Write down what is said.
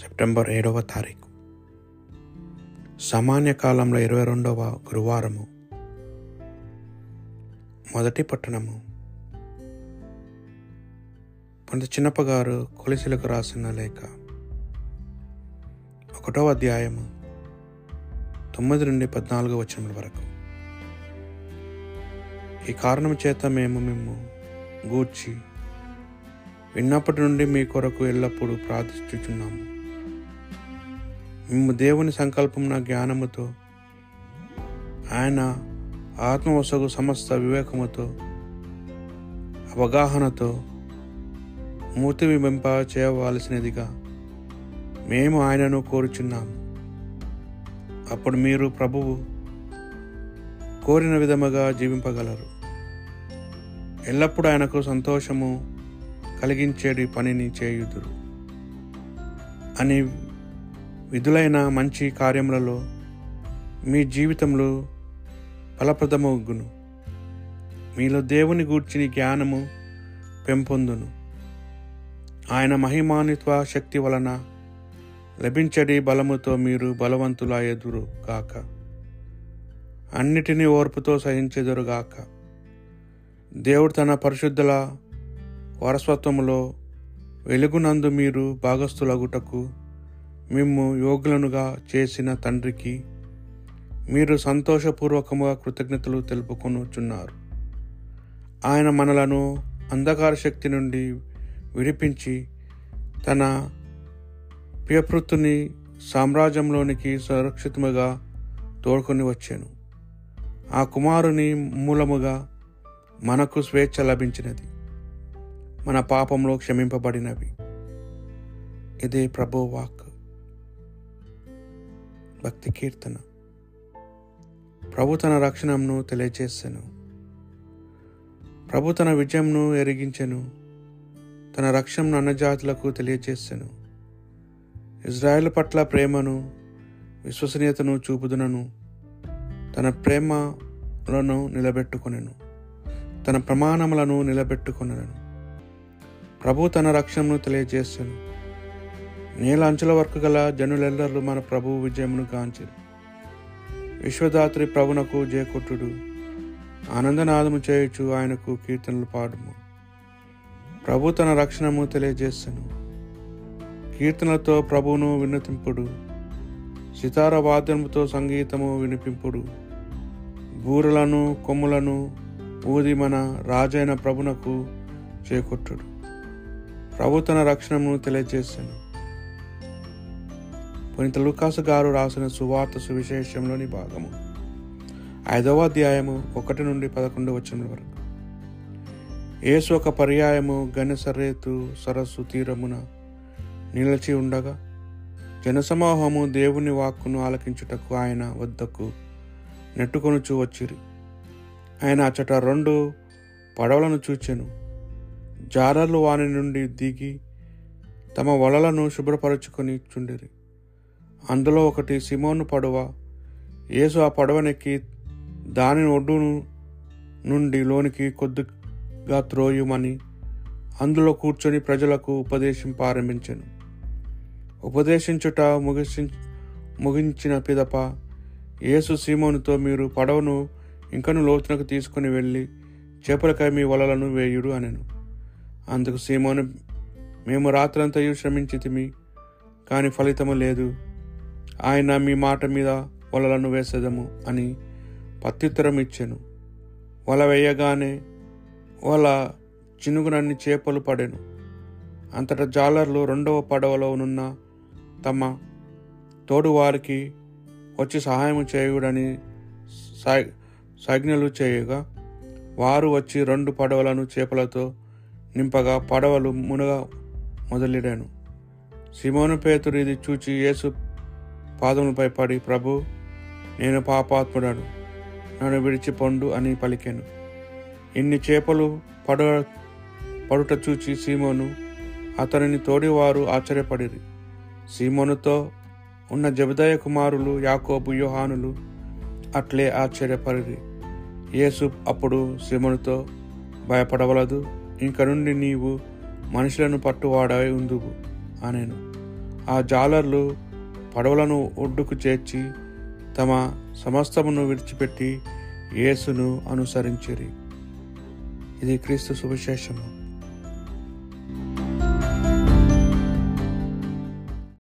September ఏడవ తారీఖు. సామాన్య కాలంలో ఇరవై రెండవ గురువారము. మొదటి పట్టణము. పంత చిన్నప్ప గారు కొలిసిలకు రాసిన లేఖ. ఒకటో అధ్యాయము తొమ్మిది నుండి పద్నాలుగు వచనముల వరకు. ఈ కారణం చేత మేము మేము గూర్చి విన్నప్పటి నుండి మీ కొరకు ఎల్లప్పుడూ ప్రార్థిస్తున్నాము మేము దేవుని సంకల్పం జ్ఞానముతో ఆయన ఆత్మవసగు సమస్త వివేకముతో అవగాహనతో మూర్తి వింప చేయవలసినదిగా మేము ఆయనను కోరుచున్నాము. అప్పుడు మీరు ప్రభువు కోరిన విధముగా జీవింపగలరు. ఎల్లప్పుడూ ఆయనకు సంతోషము కలిగించేటి పనిని చేయుదురు. అని విధులైన మంచి కార్యములలో మీ జీవితంలో ఫలప్రదమగును. మీలో దేవుని గూర్చిన జ్ఞానము పెంపొందును. ఆయన మహిమానిత్వ శక్తి వలన లభించడి బలముతో మీరు బలవంతులయ్యదురు గాక. అన్నిటినీ ఓర్పుతో సహించెదురుగాక దేవుడు తన పరిశుద్ధుల వారసత్వములో వెలుగునందు మీరు భాగస్థులగుటకు మిమ్ము యోగులనుగా చేసిన తండ్రికి మీరు సంతోషపూర్వకముగా కృతజ్ఞతలు తెలుపుకొనుచున్నారు. ఆయన మనలను అంధకార శక్తి నుండి విడిపించి తన ప్రియపృతుని సామ్రాజ్యంలోనికి సురక్షితముగా తోడుకొని వచ్చాను. ఆ కుమారుని మూలముగా మనకు స్వేచ్ఛ లభించినది. మన పాపంలో క్షమింపబడినవి. ఇదే ప్రభువాక్ భక్తి కీర్తన. ప్రభు తన రక్షణను తెలియజేశాను ప్రభు తన విజయంను ఎరిగించెను. తన రక్షణను అన్నజాతులకు తెలియజేశాను ఇజ్రాయెల్ పట్ల ప్రేమను విశ్వసనీయతను చూపుదునను. తన ప్రేమలను నిలబెట్టుకొనెను. తన ప్రమాణములను నిలబెట్టుకొనను. ప్రభు తన రక్షణను తెలియజేశాను నేల అంచుల వరకు గల జనులెల్లరూ మన ప్రభు విజయమును గాంచిరు. విశ్వదాత్రి ప్రభునకు జయకొట్టుడు. ఆనందనాదము చేయొచ్చు ఆయనకు కీర్తనలు పాడుము. ప్రభు తన రక్షణము తెలియజేశాను కీర్తనలతో ప్రభువును విన్నతింపుడు. సితార వాద్యముతో సంగీతము వినిపింపుడు. బూరలను కొమ్ములను ఊది మన రాజైన ప్రభునకు చేకొట్టుడు ప్రభు తన రక్షణమును తెలియజేశాను పునీత లుకాసు గారు రాసిన సువార్త సువిశేషంలోని భాగము. ఐదవ అధ్యాయము ఒకటి నుండి పదకొండు వచ్చిన వరకు. యేసు ఒక పర్యాయము గణసరేతు సరస్సు తీరమున నిలిచి ఉండగా జనసమూహము దేవుని వాక్కును ఆలకించుటకు ఆయన వద్దకు నెట్టుకొనుచు వచ్చిరి. ఆయన అచ్చట రెండు పడవలను చూచెను. జారలు వాని నుండి దిగి తమ వలలను శుభ్రపరచుకొని చుండిరి. అందులో ఒకటి సిమోను పడవ. యేసు ఆ పడవనెక్కి దాని ఒడ్డును నుండి లోనికి కొద్దిగా త్రోయుమని అందులో కూర్చొని ప్రజలకు ఉపదేశం ప్రారంభించాను. ఉపదేశించుట ముగిసి ముగించిన పిదప యేసు సీమోనుతో మీరు పడవను ఇంకను లోతునకు తీసుకుని వెళ్ళి చేపలకై మీ వలలను వేయుడు అనెను. అందుకు సీమోను మేము రాత్రంతయు శ్రమించితిమి కానీ ఫలితము లేదు. ఆయన మీ మాట మీద వలలను వేసేదము అని పత్యుత్తరం ఇచ్చాను. వల వేయగానే వల చినుగునన్ని చేపలు పడెను. అంతటా జాలర్లు రెండవ పడవలో నున్న తమ తోడు వారికి వచ్చి సహాయం చేయుడని సజ్ఞలు చేయగా వారు వచ్చి రెండు పడవలను చేపలతో నింపగా పడవలు మునగ మొదలెడాను సిమోను పేతురు ఇది చూచి యేసు పాదములపై పడి ప్రభు నేను పాపాత్ముడను. నన్ను విడిచి పండు అని పలికాను. ఇన్ని చేపలు పడ పడుట చూచి సీమోను అతనిని తోడివారు ఆశ్చర్యపడిరి. సీమోనుతో ఉన్న జబిదయ కుమారులు యాకోబు యోహానులు అట్లే ఆశ్చర్యపడిరి. యేసు అప్పుడు సీమోనుతో భయపడవలదు ఇంక నుండి నీవు మనుషులను పట్టువాడై ఉందువు అనేను. ఆ జాలర్లు పడవలను ఒడ్డుకు చేర్చి తమ సమస్తమును విడిచిపెట్టి యేసును అనుసరించిరి. ఇది క్రీస్తు సువిశేషము.